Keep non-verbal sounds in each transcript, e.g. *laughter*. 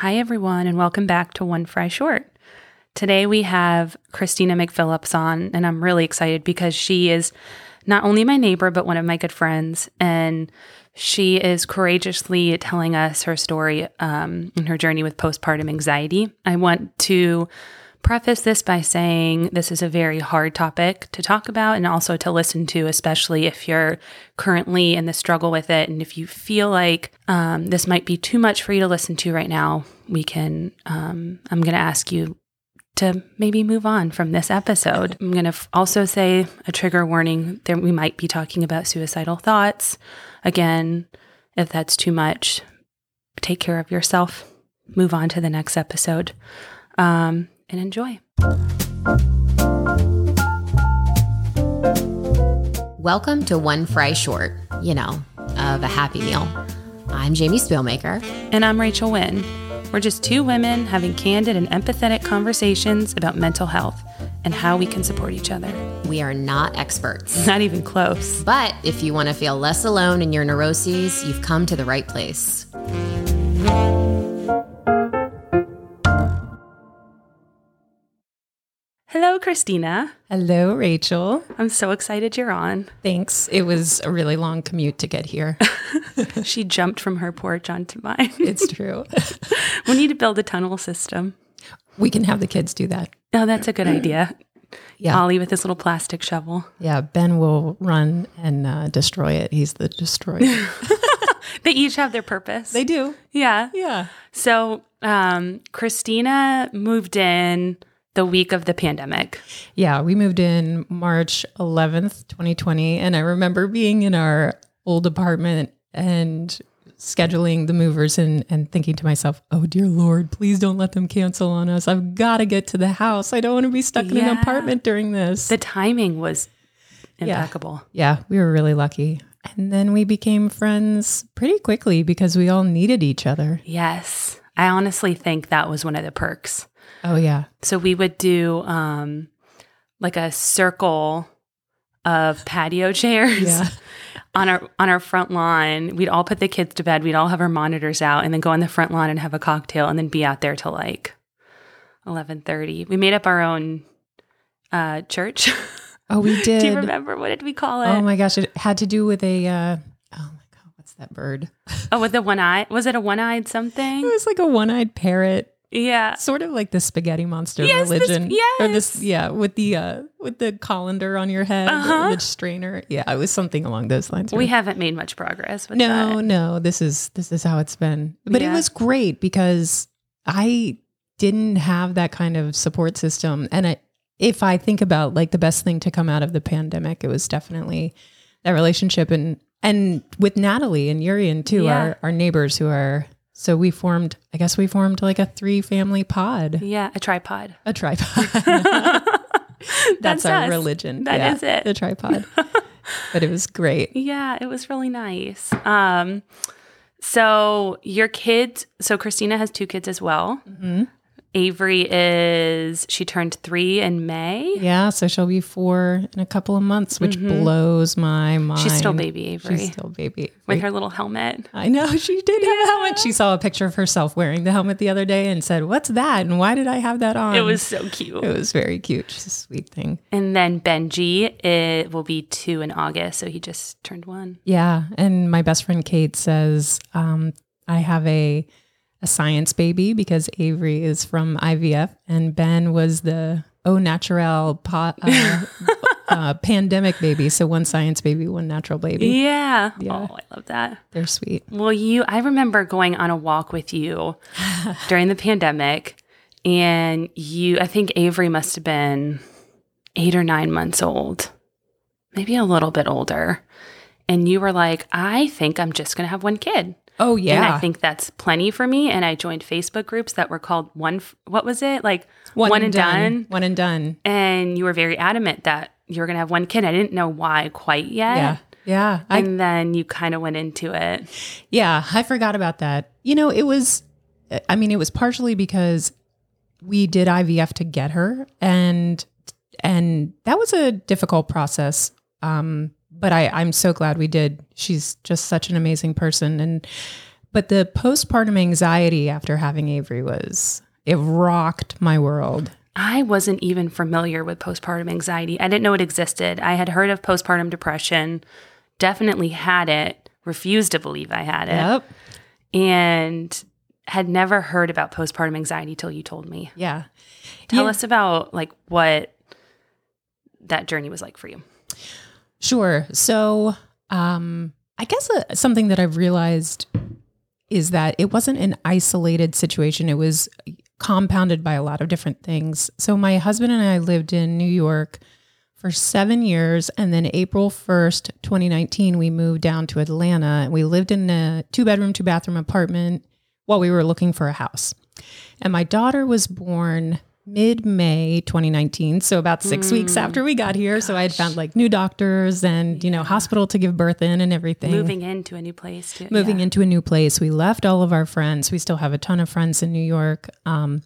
Hi, everyone, and welcome back to One Fry Short. Today we have Christina McPhillips on, and I'm really excited because she is not only my neighbor, but one of my good friends. And she is courageously telling us her story um, and her journey with postpartum anxiety. I want to preface this by saying this is a very hard topic to talk about and also to listen to, especially if you're currently in the struggle with it. And if you feel like um, this might be too much for you to listen to right now, we can, um, I'm going to ask you to maybe move on from this episode. I'm going to f- also say a trigger warning that we might be talking about suicidal thoughts. Again, if that's too much, take care of yourself. Move on to the next episode um, and enjoy. Welcome to One Fry Short, you know, of a happy meal. I'm Jamie Spielmaker. And I'm Rachel Wynn. We're just two women having candid and empathetic conversations about mental health and how we can support each other. We are not experts. Not even close. But if you want to feel less alone in your neuroses, you've come to the right place. Hello, Christina. Hello, Rachel. I'm so excited you're on. Thanks. It was a really long commute to get here. *laughs* She jumped from her porch onto mine. *laughs* it's true. *laughs* we need to build a tunnel system. We can have the kids do that. Oh, that's a good idea. *clears throat* Yeah. Ollie with his little plastic shovel. Yeah. Ben will run and uh, destroy it. He's the destroyer. They each have their purpose. they do. yeah. Yeah. So, um, Christina moved in the week of the pandemic. Yeah. We moved in March 11th, 2020. And I remember being in our old apartment and scheduling the movers and, and thinking to myself, oh, dear Lord, please don't let them cancel on us. I've got to get to the house. I don't want to be stuck in Yeah. an apartment during this. The timing was impeccable. Yeah, we were really lucky. And then we became friends pretty quickly because we all needed each other. Yes. I honestly think that was one of the perks. Oh, yeah. So we would do um like a circle of patio *laughs* chairs Yeah. on our on our front lawn. We'd all put the kids to bed. We'd all have our monitors out and then go on the front lawn and have a cocktail and then be out there till like 11:30. We made up our own uh church. *laughs* Oh, we did. do you remember what did we call it? Oh, my gosh. It had to do with a, uh, oh my God, what's that bird? oh, with the one eye. Was it a one-eyed something? It was like a one eyed parrot. Yeah. Sort of like the spaghetti monster Yes, this- religion. Or this, yeah, with the uh with the colander on your head, Uh-huh. the strainer. Yeah, it was something along those lines. We haven't made much progress with no that. no this is this is how it's been but Yeah. it was great because i didn't have that kind of support system and I, if i think about like the best thing to come out of the pandemic it was definitely that relationship and and with natalie and urian too Yeah. our our neighbors who are so we formed i guess we formed like a three family pod Yeah, a tripod. a tripod *laughs* *laughs* that's, our us. religion That is is it. the tripod *laughs* but it was great Yeah, it was really nice. Um, so your kids, so Christina has two kids as well. Mm-hmm. Avery is she turned three in May. Yeah, so she'll be four in a couple of months, which blows my mind. Mm-hmm. She's still baby Avery She's still baby. with her little helmet. I know she did have a helmet. She saw a picture of herself wearing the helmet the other day and said, "What's that? And why did I have that on?" It was so cute. it was very cute. She's a sweet thing. And then Benji, it will be two in August, so he just turned one. Yeah, and my best friend Kate says um, I have a a science baby because Avery is from IVF and Ben was the au naturel uh, *laughs* uh, pandemic baby. So one science baby, one natural baby. Yeah. Yeah. Oh, I love that. They're sweet. Well, you, I remember going on a walk with you *laughs* during the pandemic, and you, I think Avery must have been eight or nine months old, maybe a little bit older. And you were like, I think I'm just going to have one kid. Oh yeah. And I think that's plenty for me. And I joined Facebook groups that were called one, what was it? Like one, and done. One and done. And you were very adamant that you were going to have one kid. I didn't know why quite yet. Yeah. Yeah. I, And then you kind of went into it. yeah. I forgot about that. You know, it was, I mean, it was partially because we did IVF to get her and, and that was a difficult process. Um, but I, I'm so glad we did. She's just such an amazing person. And, but the postpartum anxiety after having Avery was it rocked my world. I wasn't even familiar with postpartum anxiety. I didn't know it existed. I had heard of postpartum depression, definitely had it, refused to believe I had it, Yep. and had never heard about postpartum anxiety till you told me. Yeah. Tell Yeah. us about like what that journey was like for you. Sure. So, um, I guess uh, something that I've realized is that it wasn't an isolated situation. It was compounded by a lot of different things. So, my husband and I lived in New York for seven years. And then, April 1st, 2019, we moved down to Atlanta and we lived in a two bedroom, two bathroom apartment while we were looking for a house. And my daughter was born mid May 2019. So about six weeks after we got here. So I had found like new doctors and, you know, hospital to give birth in and everything. Moving into a new place too. Moving yeah. into a new place. We left all of our friends. We still have a ton of friends in New York. Um,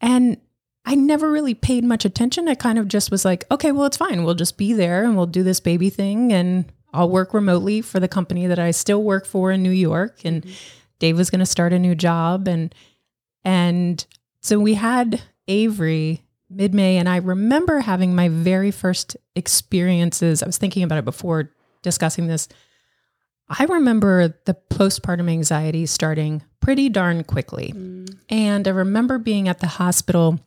and I never really paid much attention. I kind of just was like, okay, well, it's fine. We'll just be there and we'll do this baby thing. And I'll work remotely for the company that I still work for in New York. And Dave was going to start a new job. And, and so we had Avery mid May. And I remember having my very first experiences. I was thinking about it before discussing this. I remember the postpartum anxiety starting pretty darn quickly. Mm. And I remember being at the hospital.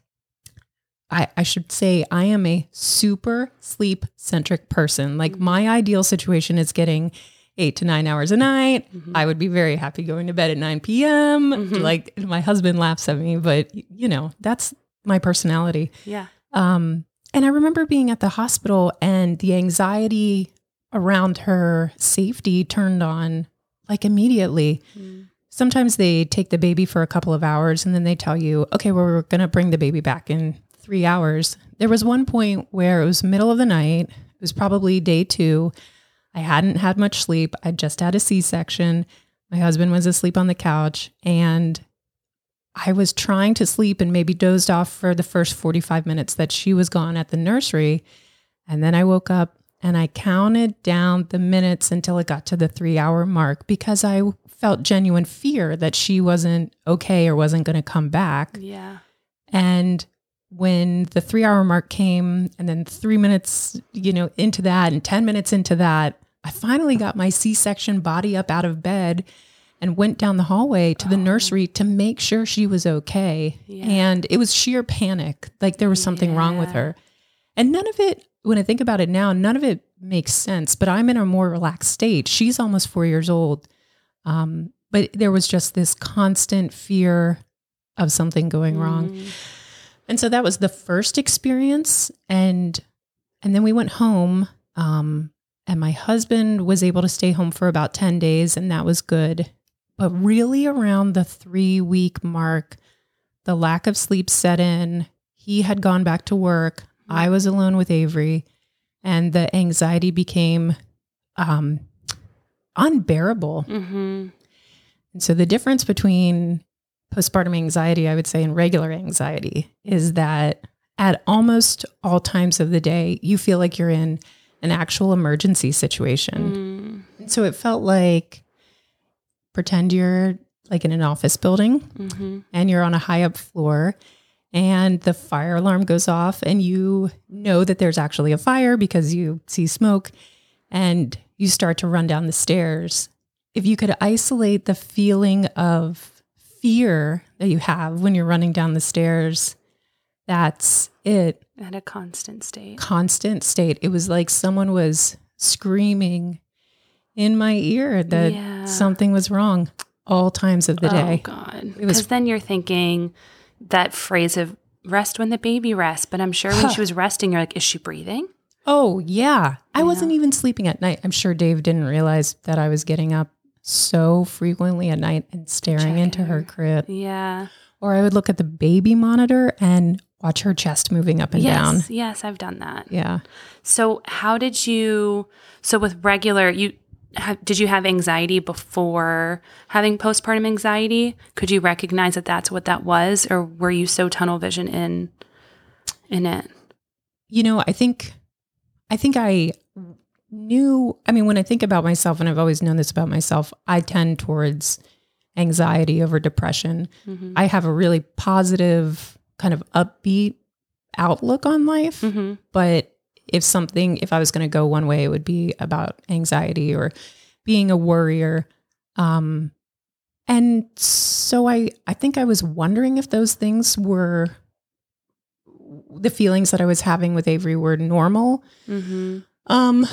I, I should say I am a super sleep centric person. Like mm. my ideal situation is getting eight to nine hours a night. Mm-hmm. I would be very happy going to bed at 9 p.m. Mm-hmm. Like my husband laughs at me, but you know, that's my personality. Yeah. Um, and I remember being at the hospital and the anxiety around her safety turned on like immediately. Sometimes they take the baby for a couple of hours and then they tell you, okay, well, we're going to bring the baby back in three hours. There was one point where it was middle of the night. It was probably day two. I hadn't had much sleep. I just had a C section. My husband was asleep on the couch and I was trying to sleep and maybe dozed off for the first 45 minutes that she was gone at the nursery. And then I woke up and I counted down the minutes until it got to the three hour mark because I felt genuine fear that she wasn't okay or wasn't going to come back. Yeah. And when the three hour mark came, and then three minutes, you know, into that, and 10 minutes into that, I finally got my C section body up out of bed and went down the hallway to the nursery to make sure she was okay. Yeah. And it was sheer panic. Like there was something wrong with her. And none of it, when I think about it now, none of it makes sense, but I'm in a more relaxed state. She's almost four years old. Um, but there was just this constant fear of something going wrong. Mm. And so that was the first experience and and then we went home um and my husband was able to stay home for about 10 days and that was good. But really around the 3 week mark the lack of sleep set in. He had gone back to work. I was alone with Avery and the anxiety became um unbearable. Mm-hmm. And so the difference between postpartum anxiety, I would say, and regular anxiety is that at almost all times of the day, you feel like you're in an actual emergency situation. Mm. And so it felt like pretend you're like in an office building Mm-hmm. and you're on a high up floor and the fire alarm goes off and you know that there's actually a fire because you see smoke and you start to run down the stairs. If you could isolate the feeling of fear that you have when you're running down the stairs, that's it. At a constant state. Constant state. It was like someone was screaming in my ear that Yeah. something was wrong all times of the Oh day. Oh God. Because then you're thinking that phrase of rest when the baby rests. But I'm sure when she *sighs* was resting, you're like, is she breathing? Oh, yeah. I Yeah. wasn't even sleeping at night. I'm sure Dave didn't realize that I was getting up so frequently at night and staring into her her. crib. Yeah. Or I would look at the baby monitor and watch her chest moving up and yes. down. Yes, I've done that. Yeah. So how did you? So with regular, you did you have anxiety before having postpartum anxiety? Could you recognize that that's what that was, or were you so tunnel vision in in it? You know, I think I think I knew I mean when I think about myself and I've always known this about myself, I tend towards anxiety over depression. Mhm. I have a really positive, kind of upbeat outlook on life. Mhm. But if something, if I was going to go one way, it would be about anxiety or being a worrier. Um, and so I, I think I was wondering if those things were the feelings that I was having with Avery were normal. Mhm. Um,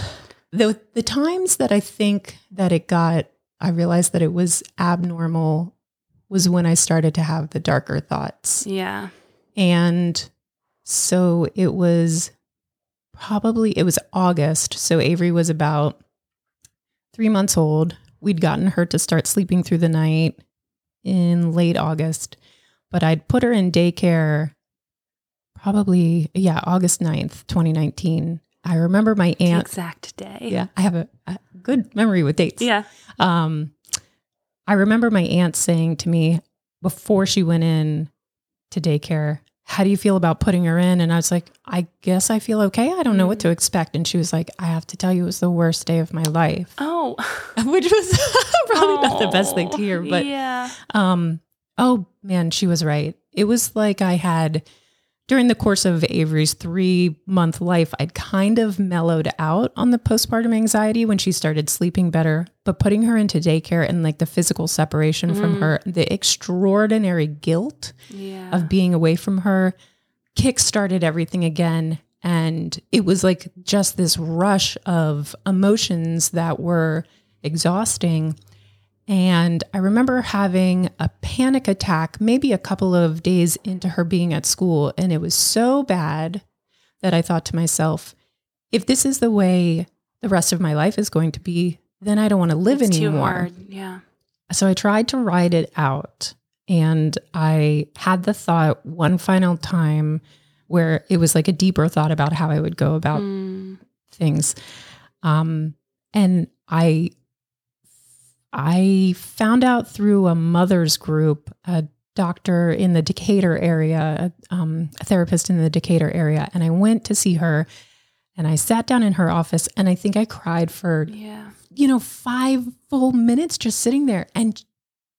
the the times that I think that it got, I realized that it was abnormal was when I started to have the darker thoughts. Yeah. And so it was probably it was August. So Avery was about three months old. We'd gotten her to start sleeping through the night in late August, but I'd put her in daycare probably, yeah, August 9th, 2019. I remember my The aunt. exact day. Yeah, I have a, a good memory with dates. Yeah. Um, I remember my aunt saying to me before she went in to daycare, How do you feel about putting her in? And I was like, I guess I feel okay. I don't know what to expect. And she was like, I have to tell you, it was the worst day of my life, Oh. *laughs* *laughs* which was *laughs* probably not the best thing to hear. But yeah. um, oh man, she was right. It was like I had during the course of Avery's three month life, I'd kind of mellowed out on the postpartum anxiety when she started sleeping better. But putting her into daycare and like the physical separation from mm. her, the extraordinary guilt Yeah. of being away from her kickstarted everything again. And it was like just this rush of emotions that were exhausting. And I remember having a panic attack maybe a couple of days into her being at school. And it was so bad that I thought to myself, if this is the way the rest of my life is going to be, then I don't want to live it's anymore. too hard. Yeah. So I tried to write it out and I had the thought one final time where it was like a deeper thought about how I would go about Mm. things. Um, and I I found out through a mother's group, a doctor in the Decatur area, a, um, a therapist in the Decatur area, and I went to see her. And I sat down in her office, and I think I cried for Yeah. you know, five full minutes just sitting there. And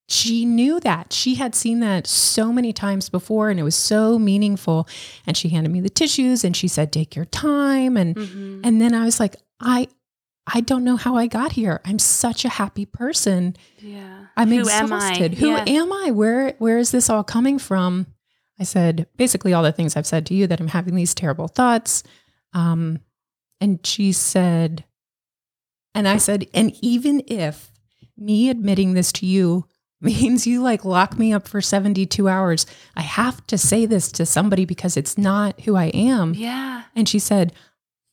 she knew that. She had seen that so many times before and it was so meaningful. And she handed me the tissues and she said, take your time. And Mhm. and then I was like, I I don't know how I got here. I'm such a happy person. Yeah. I'm Who exhausted. am I? Who Yeah. am I? Where where is this all coming from? I said basically all the things I've said to you that I'm having these terrible thoughts. Um, and she said, and I said, and even if me admitting this to you *laughs* means you like lock me up for 72 hours, I have to say this to somebody because it's not who I am. Yeah. And she said,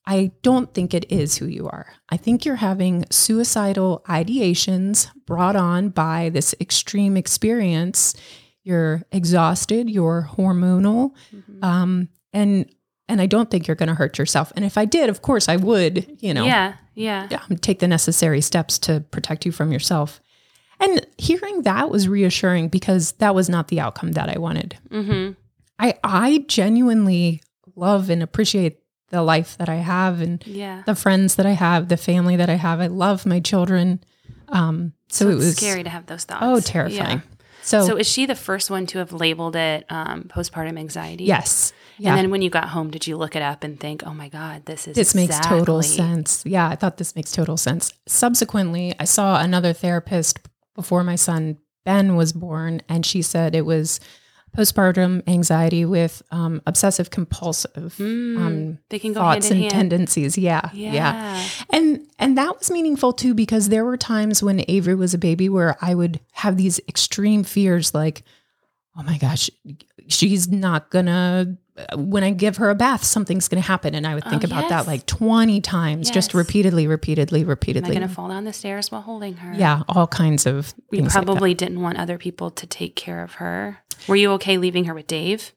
I don't think it is who you are. I think you're having suicidal ideations brought on by this extreme experience. You're exhausted, you're hormonal. Mhm. Um, and and I don't think you're going to hurt yourself. And if I did, of course I would, you know, Yeah. Yeah. um, take the necessary steps to protect you from yourself. And hearing that was reassuring because that was not the outcome that I wanted. Mm-hmm. I I genuinely love and appreciate the life that I have and Yeah. the friends that I have, the family that I have. I love my children. Um, so, So, it was scary to have those thoughts. Oh, terrifying. Yeah. So, So is she the first one to have labeled it um, postpartum anxiety? yes, yeah, And then when you got home, did you look it up and think, "Oh my God, this is this makes total sense. Yeah, I thought this makes total sense. Subsequently, I saw another therapist before my son Ben was born, and she said it was postpartum anxiety with um, obsessive compulsive Mm, um, they can go thoughts and hand. tendencies. Yeah, Yeah. yeah. And and that was meaningful too because there were times when Avery was a baby where I would have these extreme fears like oh my gosh she's not gonna when I give her a bath something's gonna happen and I would oh, think Oh, about yes. that like 20 times just repeatedly, repeatedly repeatedly Am I going to fall down the stairs while holding her? yeah, all kinds of We things like probably didn't want other people to take care of her. Were you okay leaving her with Dave?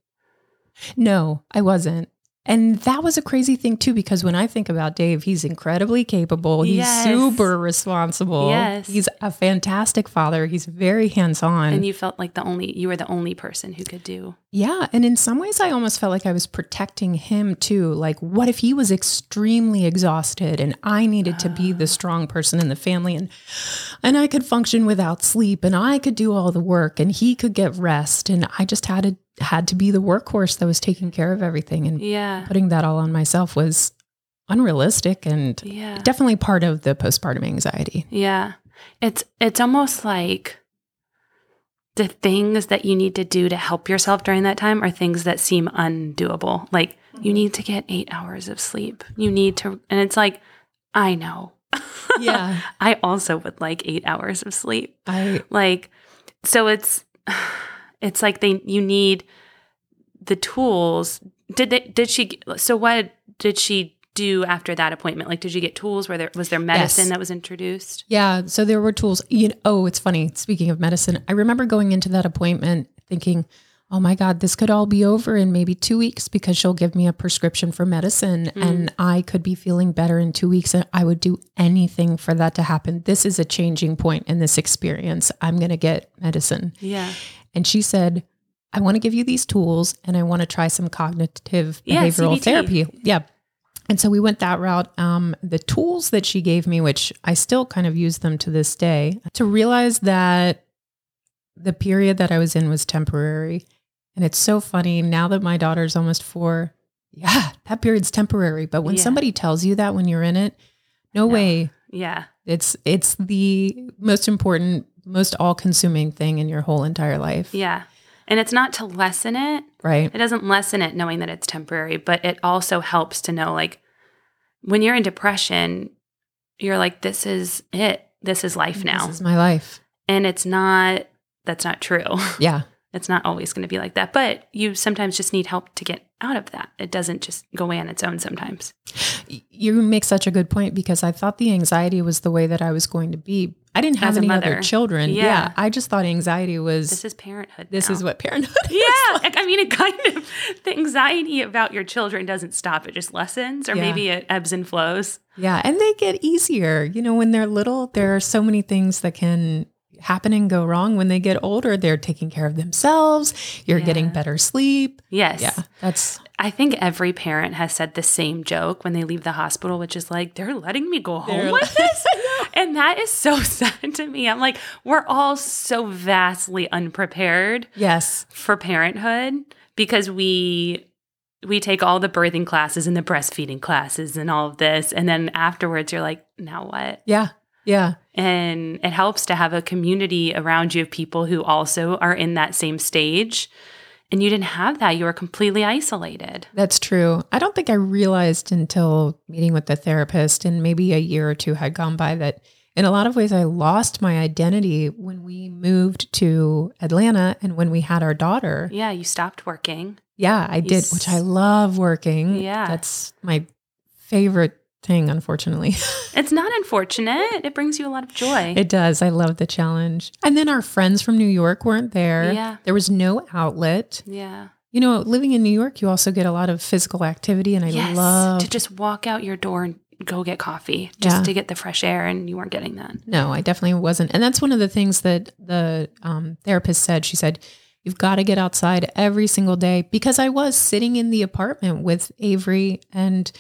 No, I wasn't. And that was a crazy thing too, because when I think about Dave, he's incredibly capable. He's Yes. super responsible. Yes. He's a fantastic father. He's very hands on. And you felt like the only you were the only person who could do. Yeah. And in some ways, I almost felt like I was protecting him too. Like, what if he was extremely exhausted and I needed to be the strong person in the family and, and I could function without sleep and I could do all the work and he could get rest. And I just had to, had to be the workhorse that was taking care of everything. And Yeah. putting that all on myself was unrealistic and Yeah. definitely part of the postpartum anxiety. Yeah. It's it's almost like the things that you need to do to help yourself during that time are things that seem undoable. Like you mm-hmm. need to get 8 hours of sleep. You need to and it's like I know. *laughs* Yeah. I also would like 8 hours of sleep. I, Like so it's it's like they you need the tools. Did they did she so what did she do after that appointment? Like did you get tools? Where there was there medicine Yes. that was introduced? Yeah, so there were tools. You know, oh, it's funny. Speaking of medicine, I remember going into that appointment thinking, "Oh my god, this could all be over in maybe 2 weeks because she'll give me a prescription for medicine mm. and I could be feeling better in 2 weeks and I would do anything for that to happen. This is a changing point in this experience. I'm going to get medicine." Yeah. And she said, "I want to give you these tools and I want to try some cognitive Yeah, behavioral CBT. therapy." Yeah. And so we went that route. Um, the tools that she gave me, which I still kind of use them to this day, to realize that the period that I was in was temporary. And it's so funny now that my daughter's almost four. Yeah, that period's temporary. But when Yeah. somebody tells you that when you're in it, no, way. Yeah. It's it's the most important, most all-consuming thing in your whole entire life. Yeah. And it's not to lessen it. Right. It doesn't lessen it knowing that it's temporary, but it also helps to know like when you're in depression, you're like, this is it. This is life now. This is my life. and it's not, that's not true. Yeah. *laughs* It's not always going to be like that, but you sometimes just need help to get out of that. It doesn't just go away on its own sometimes. You make such a good point because I thought the anxiety was the way that I was going to be. I didn't have any mother. other children. Yeah. Yeah. I just thought anxiety was This is parenthood. this now. is what parenthood is. Yeah, like, I mean, it kind of *laughs* the anxiety about your children doesn't stop; it just lessens, or Yeah. maybe it ebbs and flows. Yeah. And they get easier. You know, when they're little, there are so many things that can happen and go wrong. When they get older, they're taking care of themselves. You're getting better sleep. Yes, Yeah. That's I think every parent has said the same joke when they leave the hospital, which is like, "They're letting me go home They're with this," *laughs* and that is so *laughs* sad to me. I'm like, we're all so vastly unprepared yes. for parenthood because we we take all the birthing classes and the breastfeeding classes and all of this, and then afterwards, you're like, now what? Yeah. Yeah. And it helps to have a community around you of people who also are in that same stage. And you didn't have that. You were completely isolated. That's true. I don't think I realized until meeting with the therapist and maybe a year or two had gone by that in a lot of ways I lost my identity when we moved to Atlanta and when we had our daughter. Yeah, you stopped working. Yeah, I did, s- which I love working. Yeah. That's my favorite thing, unfortunately. *laughs* It's not unfortunate. It brings you a lot of joy. it does. I love the challenge. And then our friends from New York weren't there. Yeah. There was no outlet. yeah. You know, living in New York, you also get a lot of physical activity, and I yes. love to just walk out your door and go get coffee just Yeah. to get the fresh air. And you weren't getting that. No, I definitely wasn't. And that's one of the things that the um, therapist said. She said, You've got to get outside every single day because I was sitting in the apartment with Avery and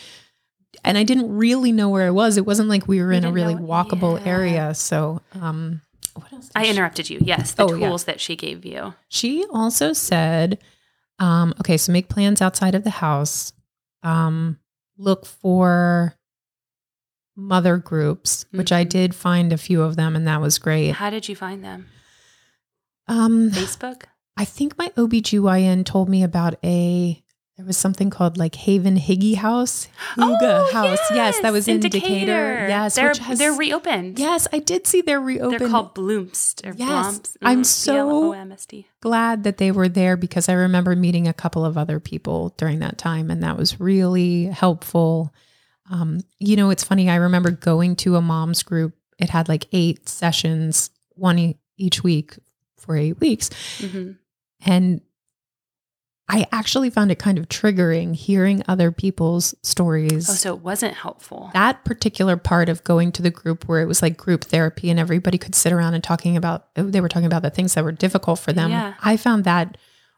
and I didn't really know where I was. It wasn't like we were You in a really know- walkable yeah. area. So um what else? did I she- interrupted you. Yes. The Oh, yeah. tools that she gave you. She also said, um, okay, so make plans outside of the house. Um, look for mother groups, which I Mhm. did find a few of them, and that was great. How did you find them? Um, Facebook? I think my OBGYN told me about a there was something called like Haven Higgy House. Huga House. Yes, that was in Decatur. Yes, They're, which has- they're reopened. Yes, I did see they're reopened. They're called Bloomst or Yes. Blomst. I'm Mm, so- B-L-O-M-S-T. glad that they were there because I remember meeting a couple of other people during that time, and that was really helpful. Um, you know, it's funny. I remember going to a mom's group. It had like eight sessions, one e- each week for eight weeks, Mhm. and I actually found it kind of triggering hearing other people's stories. Oh, so it wasn't helpful. that particular part of going to the group where it was like group therapy and everybody could sit around and talking about they were talking about the things that were difficult for them. Yeah. I found that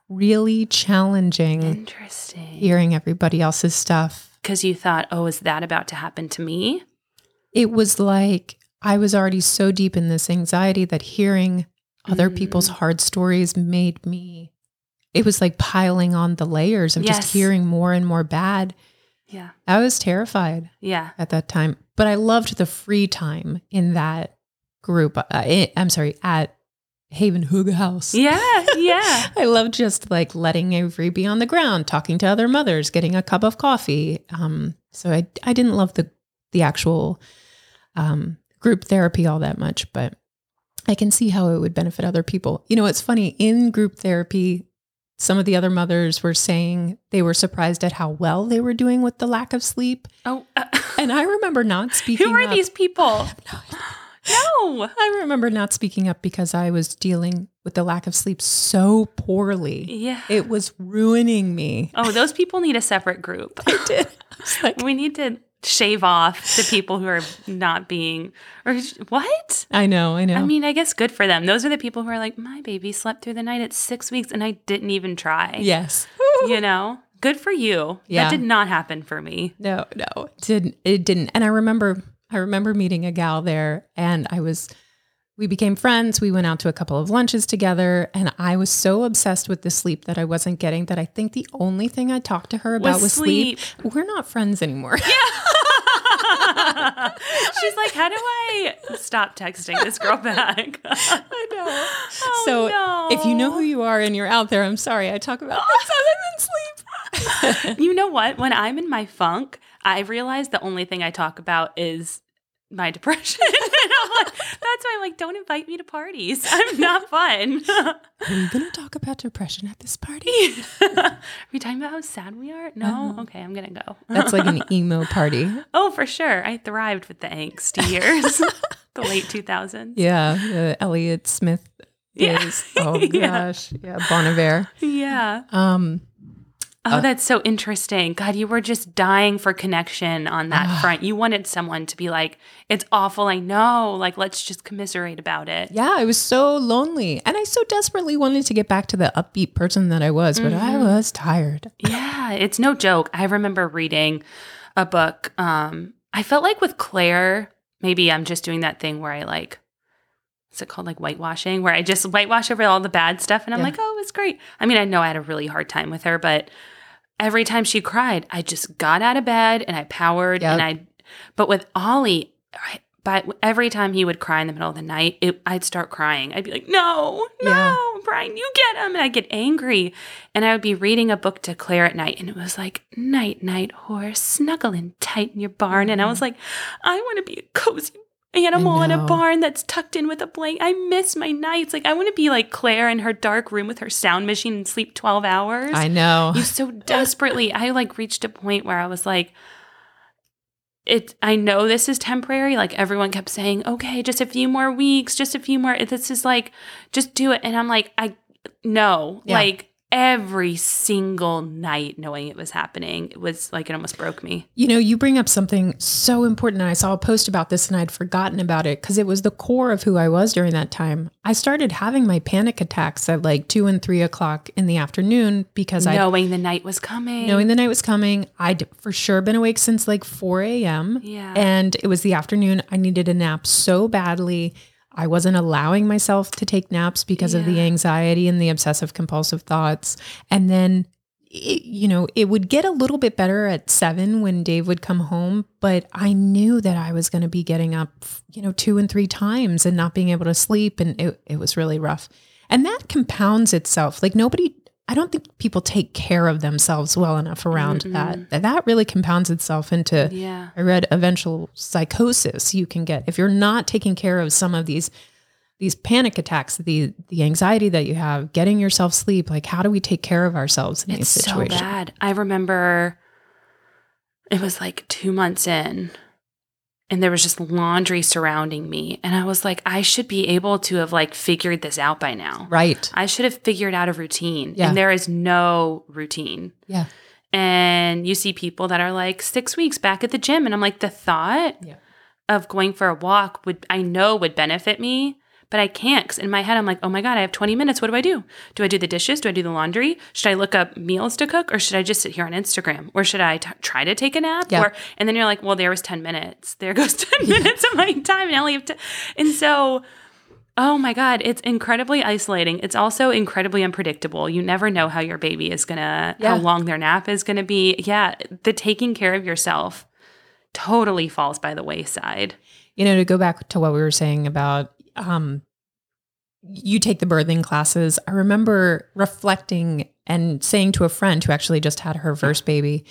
really challenging Interesting. hearing everybody else's stuff. Because you thought, oh, is that about to happen to me? It was like I was already so deep in this anxiety that hearing other Mm. people's hard stories made me it was like piling on the layers of Yes. just hearing more and more bad. Yeah. I was terrified. Yeah. at that time. But I loved the free time in that group. Uh, I, I'm sorry, at Haven Hooga House. Yeah. Yeah. *laughs* I loved just like letting Avery be on the ground, talking to other mothers, getting a cup of coffee. Um, so I I didn't love the the actual um, group therapy all that much, but I can see how it would benefit other people. You know, it's funny in group therapy. Some of the other mothers were saying they were surprised at how well they were doing with the lack of sleep. oh, uh, *laughs* And I remember not speaking who are up. these people? No. I remember not speaking up because I was dealing with the lack of sleep so poorly. Yeah. It was ruining me. Oh, those people need a separate group. *laughs* I did. I like, We need to shave off the people who are not being or what? I know, I know. I mean, I guess good for them. Those are the people who are like, my baby slept through the night at six weeks and I didn't even try. yes. You know, good for you. Yeah. That did not happen for me. No, no, it didn't. It didn't. And I remember, I remember meeting a gal there, and I was, we became friends. We went out to a couple of lunches together, and I was so obsessed with the sleep that I wasn't getting that I think the only thing I talked to her about Was was, sleep. We're not friends anymore. *laughs* *laughs* She's like, how do I stop texting this girl back? *laughs* I know. Oh, so no. if you know who you are and you're out there, I'm sorry. I talk about things other *laughs* than sleep. you know what? When I'm in my funk, I realize the only thing I talk about is my depression. And I'm like, that's why I'm like, don't invite me to parties. I'm not fun. Are we going to talk about depression at this party? *laughs* are we talking about how sad we are? No? Uh-huh. Okay, I'm going to go. That's like an *laughs* emo party. oh, for sure. I thrived with the angst years, *laughs* the late 2000s. Yeah. The Elliott Smith Yeah. Oh, Yeah. gosh. Yeah. Bon Iver. Yeah. Um, Oh, that's so interesting. God, you were just dying for connection on that Ah. front. You wanted someone to be like, it's awful. I know. Like, let's just commiserate about it. yeah, I was so lonely. And I so desperately wanted to get back to the upbeat person that I was, but I Mm-hmm. was tired. Yeah, it's no joke. I remember reading a book. Um, I felt like with Claire, maybe I'm just doing that thing where I like, what's it called? Like whitewashing, where I just whitewash over all the bad stuff. And I'm Yeah. like, oh, it's great. I mean, I know I had a really hard time with her, but every time she cried, I just got out of bed and I powered Yep. and I, but with Ollie, I, but every time he would cry in the middle of the night, it, I'd start crying. I'd be like, no, no, Yeah. Brian, you get him. And I'd get angry. And I would be reading a book to Claire at night, and it was like, night, night, horse, snuggling tight in your barn. And I was mm. like, I want to be a cozy animal in a barn that's tucked in with a blanket. I miss my nights. Like, I want to be like Claire in her dark room with her sound machine and sleep 12 hours. I know. You so *laughs* desperately, I like reached a point where I was like, it I know this is temporary. Like everyone kept saying, okay, just a few more weeks, just a few more. This is like, just do it. And I'm like, I no, Yeah. like every single night knowing it was happening, it was like it almost broke me. You know, you bring up something so important. And I saw a post about this and I'd forgotten about it because it was the core of who I was during that time. I started having my panic attacks at like two and three o'clock in the afternoon because I, knowing the night was coming. knowing the night was coming, I'd for sure been awake since like 4 a.m. Yeah. And it was the afternoon. I needed a nap so badly. I wasn't allowing myself to take naps because of the anxiety and the obsessive compulsive thoughts. And then, it, you know, it would get a little bit better at seven when Dave would come home, but I knew that I was going to be getting up, you know, two and three times and not being able to sleep. And it, it was really rough. And that compounds itself. Like nobody, I don't think people take care of themselves well enough around that. That really compounds itself into yeah. I read eventual psychosis you can get if you're not taking care of some of these these panic attacks, the the anxiety that you have, getting yourself sleep. Like, how do we take care of ourselves in It's these so bad. I remember it was like two months in, and there was just laundry surrounding me. And I was like, I should be able to have like figured this out by now. Right. I should have figured out a routine. Yeah. And there is no routine. Yeah. And you see people that are like six weeks back at the gym. And I'm like, the thought Yeah. of going for a walk would, I know would benefit me, but I can't. Cause in my head, I'm like, oh my God, I have 20 minutes. What do I do? Do I do the dishes? Do I do the laundry? Should I look up meals to cook or should I just sit here on Instagram? Or should I t- try to take a nap? Yeah. Or, and then you're like, well, there was 10 minutes. There goes *laughs* 10 minutes of my time. And I only have to. And so, Oh my God, it's incredibly isolating. It's also incredibly unpredictable. You never know how your baby is gonna, Yeah. how long their nap is gonna be. Yeah, the taking care of yourself totally falls by the wayside. You know, to go back to what we were saying about um you take the birthing classes. I remember reflecting and saying to a friend who actually just had her first baby,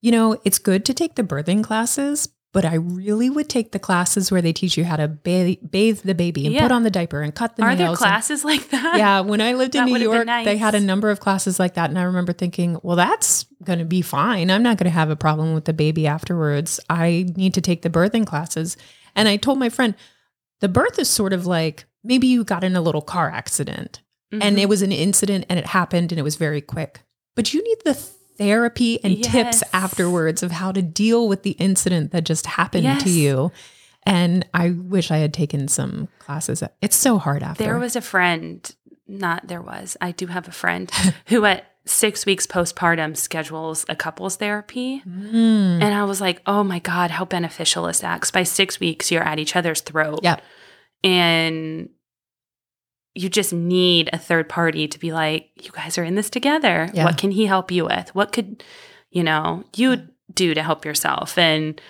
you know, it's good to take the birthing classes, but I really would take the classes where they teach you how to bathe, bathe the baby and Yeah. put on the diaper and cut the Are there nails. and- classes *laughs* like that? yeah, when I lived in New York, they had a number of classes like that. And I remember thinking, well, that's going to be fine. I'm not going to have a problem with the baby afterwards. I need to take the birthing classes. And I told my friend, the birth is sort of like maybe you got in a little car accident and Mhm. it was an incident and it happened and it was very quick. But you need the therapy and tips afterwards of how to deal with the incident that just happened to you. And I wish I had taken some classes. It's so hard after. There was a friend, not there was, I do have a friend *laughs* who at six weeks postpartum schedules a couples therapy. Mm. And I was like, oh my God, how beneficial is that? Because by six weeks, you're at each other's throat. Yeah. And you just need a third party to be like, you guys are in this together. Yeah. What can he help you with? What could, you know, you do to help yourself? And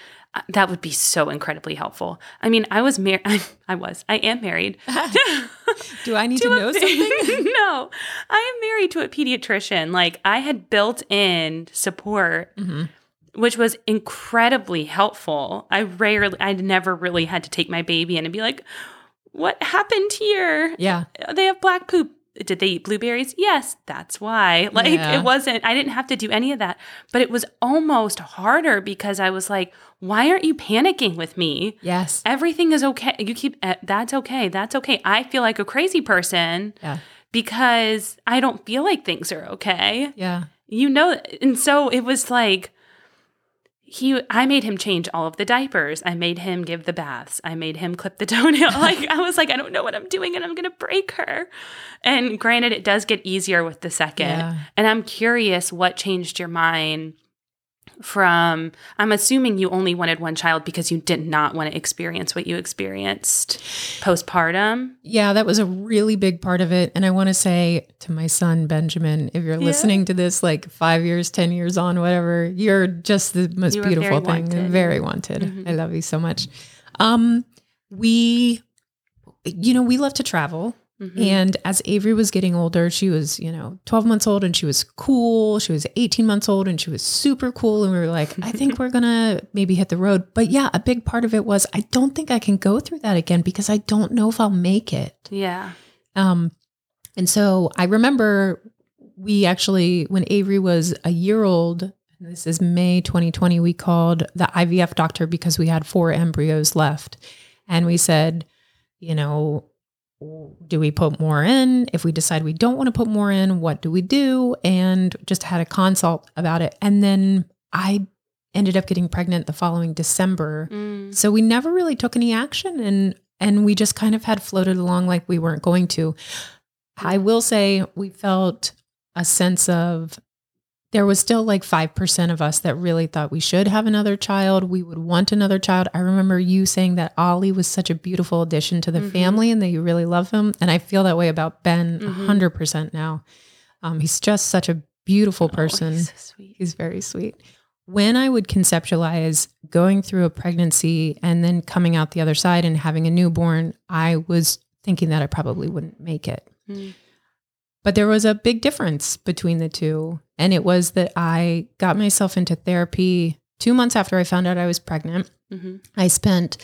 that would be so incredibly helpful. I mean, I was married. *laughs* I was. I am married. *laughs* Do I need *laughs* to, a- know something? no, I am married to a pediatrician. Like I had built in support, Mhm. which was incredibly helpful. I rarely, I never really had to take my baby in and be like, "What happened here? Yeah. They have black poop." Did they eat blueberries? Yes, that's why. *laughs* Like Yeah. it wasn't, I didn't have to do any of that. But it was almost harder because I was like, why aren't you panicking with me? Yes. everything is okay. You keep eh, that's okay. That's okay. I feel like a crazy person Yeah. because I don't feel like things are okay. Yeah. You know, and so it was like he I made him change all of the diapers. I made him give the baths. I made him clip the *laughs* toenail. like I was like I don't know what I'm doing and I'm going to break her. And granted it does get easier with the second. Yeah. And I'm curious what changed your mind from I'm assuming you only wanted one child because you did not want to experience what you experienced postpartum. Yeah, that was a really big part of it. And I want to say to my son, Benjamin, if you're Yeah. listening to this like five years, 10 years on, whatever, you're just the most beautiful very thing. wanted. Very wanted. Mhm. I love you so much. Um, we, you know, we love to travel. Mhm. And as Avery was getting older, she was, you know, 12 months old and she was cool. She was 18 months old and she was super cool. And we were like, I think *laughs* we're going to maybe hit the road. But yeah, a big part of it was I don't think I can go through that again because I don't know if I'll make it. yeah. Um, and so I remember we actually, when Avery was a year old, this is May 2020, we called the IVF doctor because we had four embryos left. And we said, you know, do we put more in? If we decide we don't want to put more in, what do we do? And just had a consult about it. And then I ended up getting pregnant the following December. Mm. So we never really took any action and and we just kind of had floated along like we weren't going to. I will say we felt a sense of there was still like 5% of us that really thought we should have another child. We would want another child. I remember you saying that Ollie was such a beautiful addition to the Mhm. family and that you really love him. And I feel that way about Ben a Mhm. 100% now. Um, he's just such a beautiful Oh, person. he's so sweet. He's very sweet. When I would conceptualize going through a pregnancy and then coming out the other side and having a newborn, I was thinking that I probably wouldn't make it. Mm. But there was a big difference between the two. And it was that I got myself into therapy two months after I found out I was pregnant. Mhm. I spent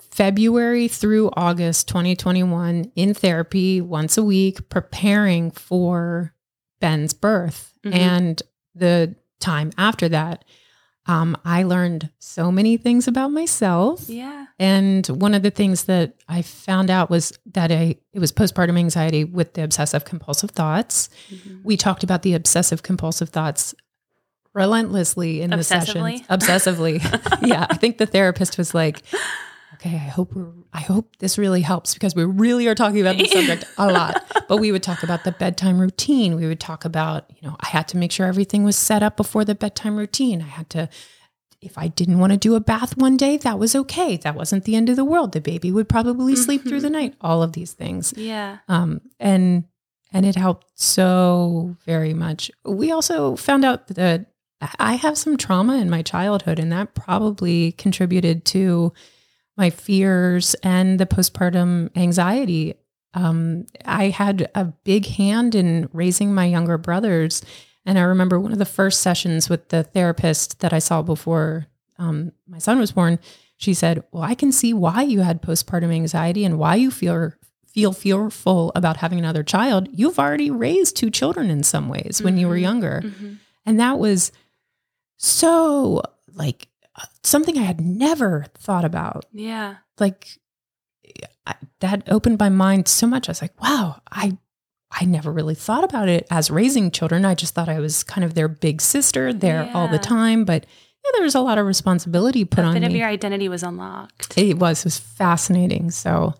February through August 2021 in therapy once a week, preparing for Ben's birth. Mhm. And the time after that, um, I learned so many things about myself. Yeah. And one of the things that I found out was that I it was postpartum anxiety with the obsessive compulsive thoughts. Mhm. We talked about the obsessive compulsive thoughts relentlessly in the Obsessively? Obsessively. *laughs* *laughs* yeah. I think the therapist was like, okay, I hope we're I hope this really helps because we really are talking about the *laughs* subject a lot. But we would talk about the bedtime routine. We would talk about, you know, I had to make sure everything was set up before the bedtime routine. I had to if I didn't want to do a bath one day, that was okay. That wasn't the end of the world. The baby would probably sleep through the night. All of these things. Yeah. Um, and and it helped so very much. We also found out that I have some trauma in my childhood, and that probably contributed to my fears and the postpartum anxiety. Um, I had a big hand in raising my younger brothers. And I remember one of the first sessions with the therapist that I saw before um, my son was born. She said, "Well, I can see why you had postpartum anxiety and why you feel feel fearful about having another child. You've already raised two children in some ways when you were Mhm. younger, Mhm. and that was so like something I had never thought about. Yeah. Like I, that opened my mind so much. I was like, wow, I." I never really thought about it as raising children. I just thought I was kind of their big sister there all the time. But yeah, there was a lot of responsibility put a on bit of me. your identity was unlocked. It was it was fascinating. So,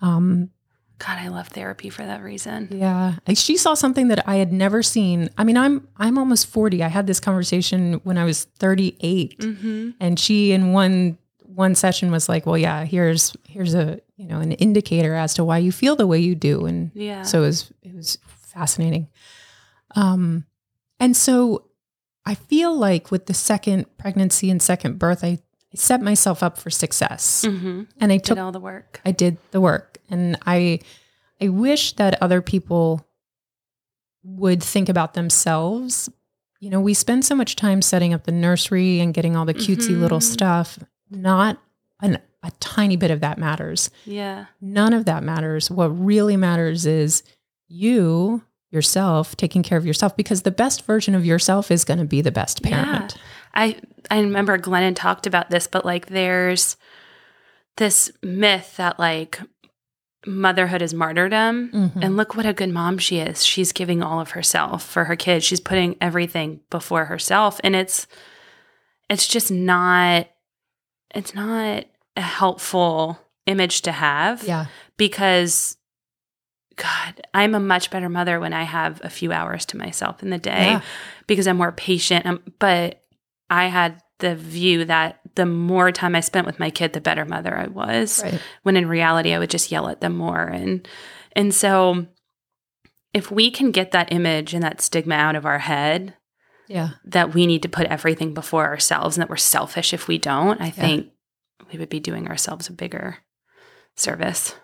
um, God, I love therapy for that reason. yeah, she saw something that I had never seen. I mean, I'm I'm almost forty. I had this conversation when I was 38, Mm-hmm. and she in one one session was like, "Well, yeah, here's here's a you know an indicator as to why you feel the way you do," and Yeah. so it was it was fascinating. Um, and so I feel like with the second pregnancy and second birth, I set myself up for success, mm-hmm. and I Did took all the work. I did the work, and I I wish that other people would think about themselves. You know, we spend so much time setting up the nursery and getting all the cutesy little Mhm. stuff. Not an, a tiny bit of that matters. Yeah. None of that matters. What really matters is you yourself taking care of yourself because the best version of yourself is going to be the best Yeah. I I remember Glennon talked about this, but like there's this myth that like motherhood is martyrdom. Mhm. And look what a good mom she is. She's giving all of herself for her kids. She's putting everything before herself. And it's it's just not it's not a helpful image to have Yeah. because God, I'm a much better mother when I have a few hours to myself in the day Yeah. because I'm more patient. Um, but I had the view that the more time I spent with my kid, the better mother I was. Right. When in reality, I would just yell at them more. And and so, if we can get that image and that stigma out of our head Yeah. that we need to put everything before ourselves and that we're selfish if we don't, I think we would be doing ourselves a bigger service.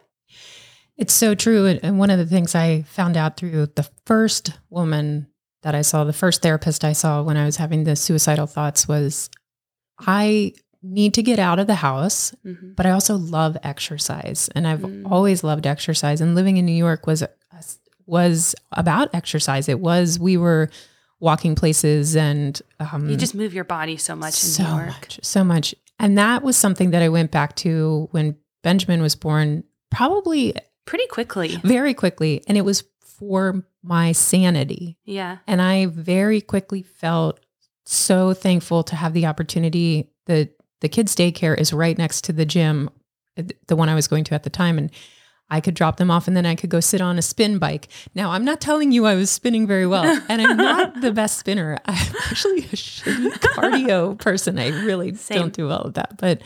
It's so true. And one of the things I found out through the first woman that I saw, the first therapist I saw when I was having the suicidal thoughts was I need to get out of the house, Mhm. but I also love exercise. And I've Mm. always loved exercise. And living in New York was was about exercise. It was we were walking places and um, You just move your body so much in so New York. much, so much. And that was something that I went back to when Benjamin was born, probably Pretty quickly. very quickly. And it was for my sanity. Yeah. And I very quickly felt so thankful to have the opportunity. The the kids' daycare is right next to the gym, the one I was going to at the time. And I could drop them off and then I could go sit on a spin bike. Now, I'm not telling you I was spinning very well, *laughs* and I'm not the best spinner. I'm actually a shitty *laughs* cardio person. I really Same. don't do well at that. But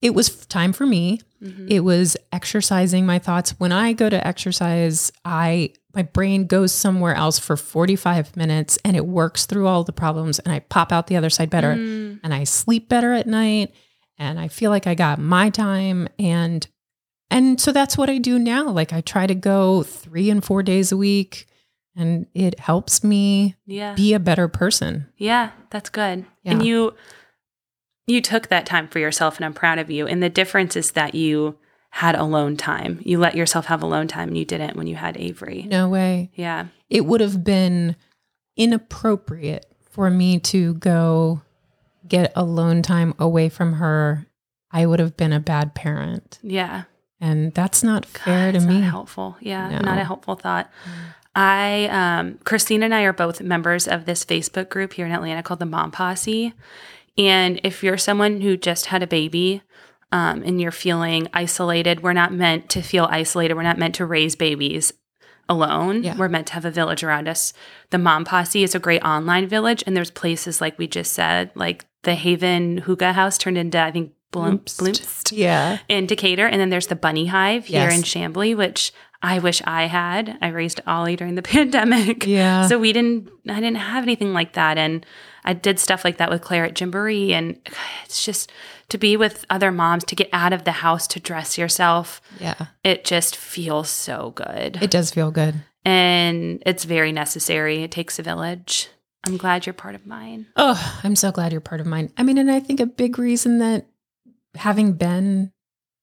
it was time for me. Mhm. It was exercising my thoughts. When I go to exercise, I my brain goes somewhere else for 45 minutes and it works through all the problems and I pop out the other side better Mm. and I sleep better at night and I feel like I got my time and and so that's what I do now. Like I try to go 3 and 4 days a week and it helps me Yeah. be a better person. Yeah, that's good. Yeah. And you you took that time for yourself and I'm proud of you. And the difference is that you had alone time. You let yourself have alone time and you didn't when you had Avery. No way. Yeah. it would have been inappropriate for me to go get alone time away from her, I would have been a bad parent. Yeah. And that's not fair God, to me. Not helpful. Yeah, No. not a helpful thought. I, um, Christine and I are both members of this Facebook group here in Atlanta called the Mom Posse. And if you're someone who just had a baby um, and you're feeling isolated, we're not meant to feel isolated. We're not meant to raise babies alone. Yeah. We're meant to have a village around us. The Mom Posse is a great online village, and there's places like we just said, like the Haven Hookah House turned into, I think, Bloom, Bloomst. Bloomst Yeah. in Decatur. And then there's the Bunny Hive here Yes. in Chamblee, which I wish I had. I raised Ollie during the *laughs* pandemic. Yeah. So we didn't, I didn't have anything like that. And I did stuff like that with Claire at Gymboree. And it's just to be with other moms, to get out of the house, to dress yourself, yeah. it just feels so good. It does feel good. and it's very necessary. It takes a village. I'm glad you're part of mine. Oh, I'm so glad you're part of mine. I mean, and I think a big reason that having Ben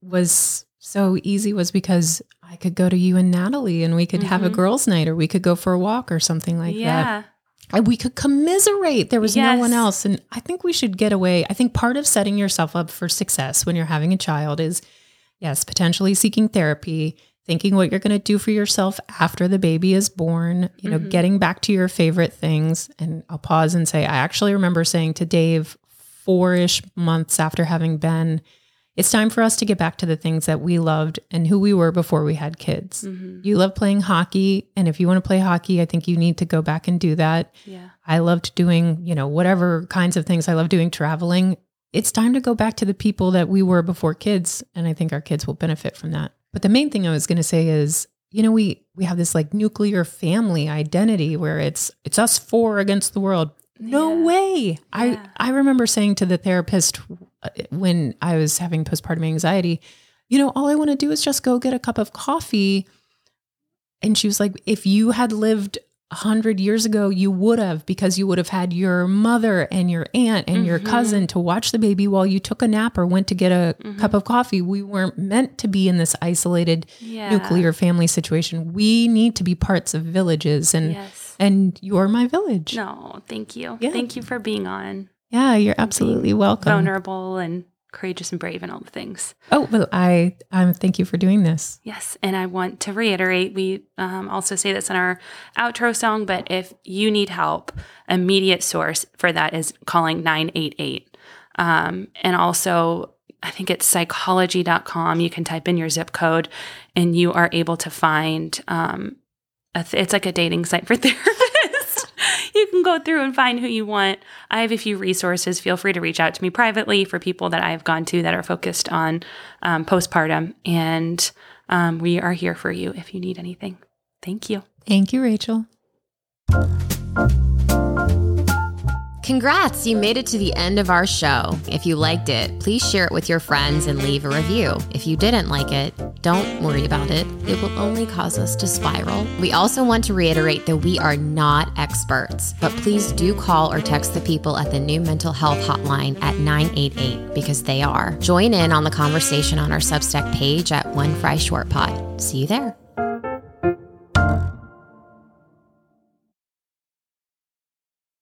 was so easy was because I could go to you and Natalie and we could have a Mhm. girls' night or we could go for a walk or something like that. And we could commiserate. There was no one else. And I think we should get away. I think part of setting yourself up for success when you're having a child is, yes, potentially seeking therapy, thinking what you're going to do for yourself after the baby is born, you know, Mhm. getting back to your favorite things. And I'll pause and say, I actually remember saying to Dave four ish months after having Ben, it's time for us to get back to the things that we loved and who we were before we had kids. Mhm. You love playing hockey. And if you want to play hockey, I think you need to go back and do that. Yeah. I loved doing, you know, whatever kinds of things. I love doing traveling. It's time to go back to the people that we were before kids. And I think our kids will benefit from that. But the main thing I was going to say is, you know, we we have this like nuclear family identity where it's it's us four against the world. No Yeah. way. I Yeah. I remember saying to the therapist when I was having postpartum anxiety, you know, all I want to do is just go get a cup of coffee. And she was like, if you had lived a hundred years ago, you would have, because you would have had your mother and your aunt and your Mhm. cousin to watch the baby while you took a nap or went to get a Mhm. cup of coffee. We weren't meant to be in this isolated Yeah. nuclear family situation. We need to be parts of villages and Yes. and you're my village. No, thank you. Yeah. Thank you for being on. Yeah, you're absolutely welcome. Vulnerable and courageous and brave and all the things. Oh, well, I um thank you for doing this. Yes. And I want to reiterate we um, also say this in our outro song, but if you need help, immediate source for that is calling 988. Um, and also, I think it's psychology.com. You can type in your zip code and you are able to find um, a th- it's like a dating site for *laughs* therapists. You can go through and find who you want. I have a few resources. Feel free to reach out to me privately for people that I've gone to that are focused on um, postpartum. And um, we are here for you if you need anything. Thank you. Thank you, Rachel. Congrats, you made it to the end of our show. If you liked it, please share it with your friends and leave a review. If you didn't like it, don't worry about it. It will only cause us to spiral. We also want to reiterate that we are not experts, but please do call or text the people at the new mental health hotline at 988 because they are. Join in on the conversation on our Substack page at One Fry Short Pod. See you there.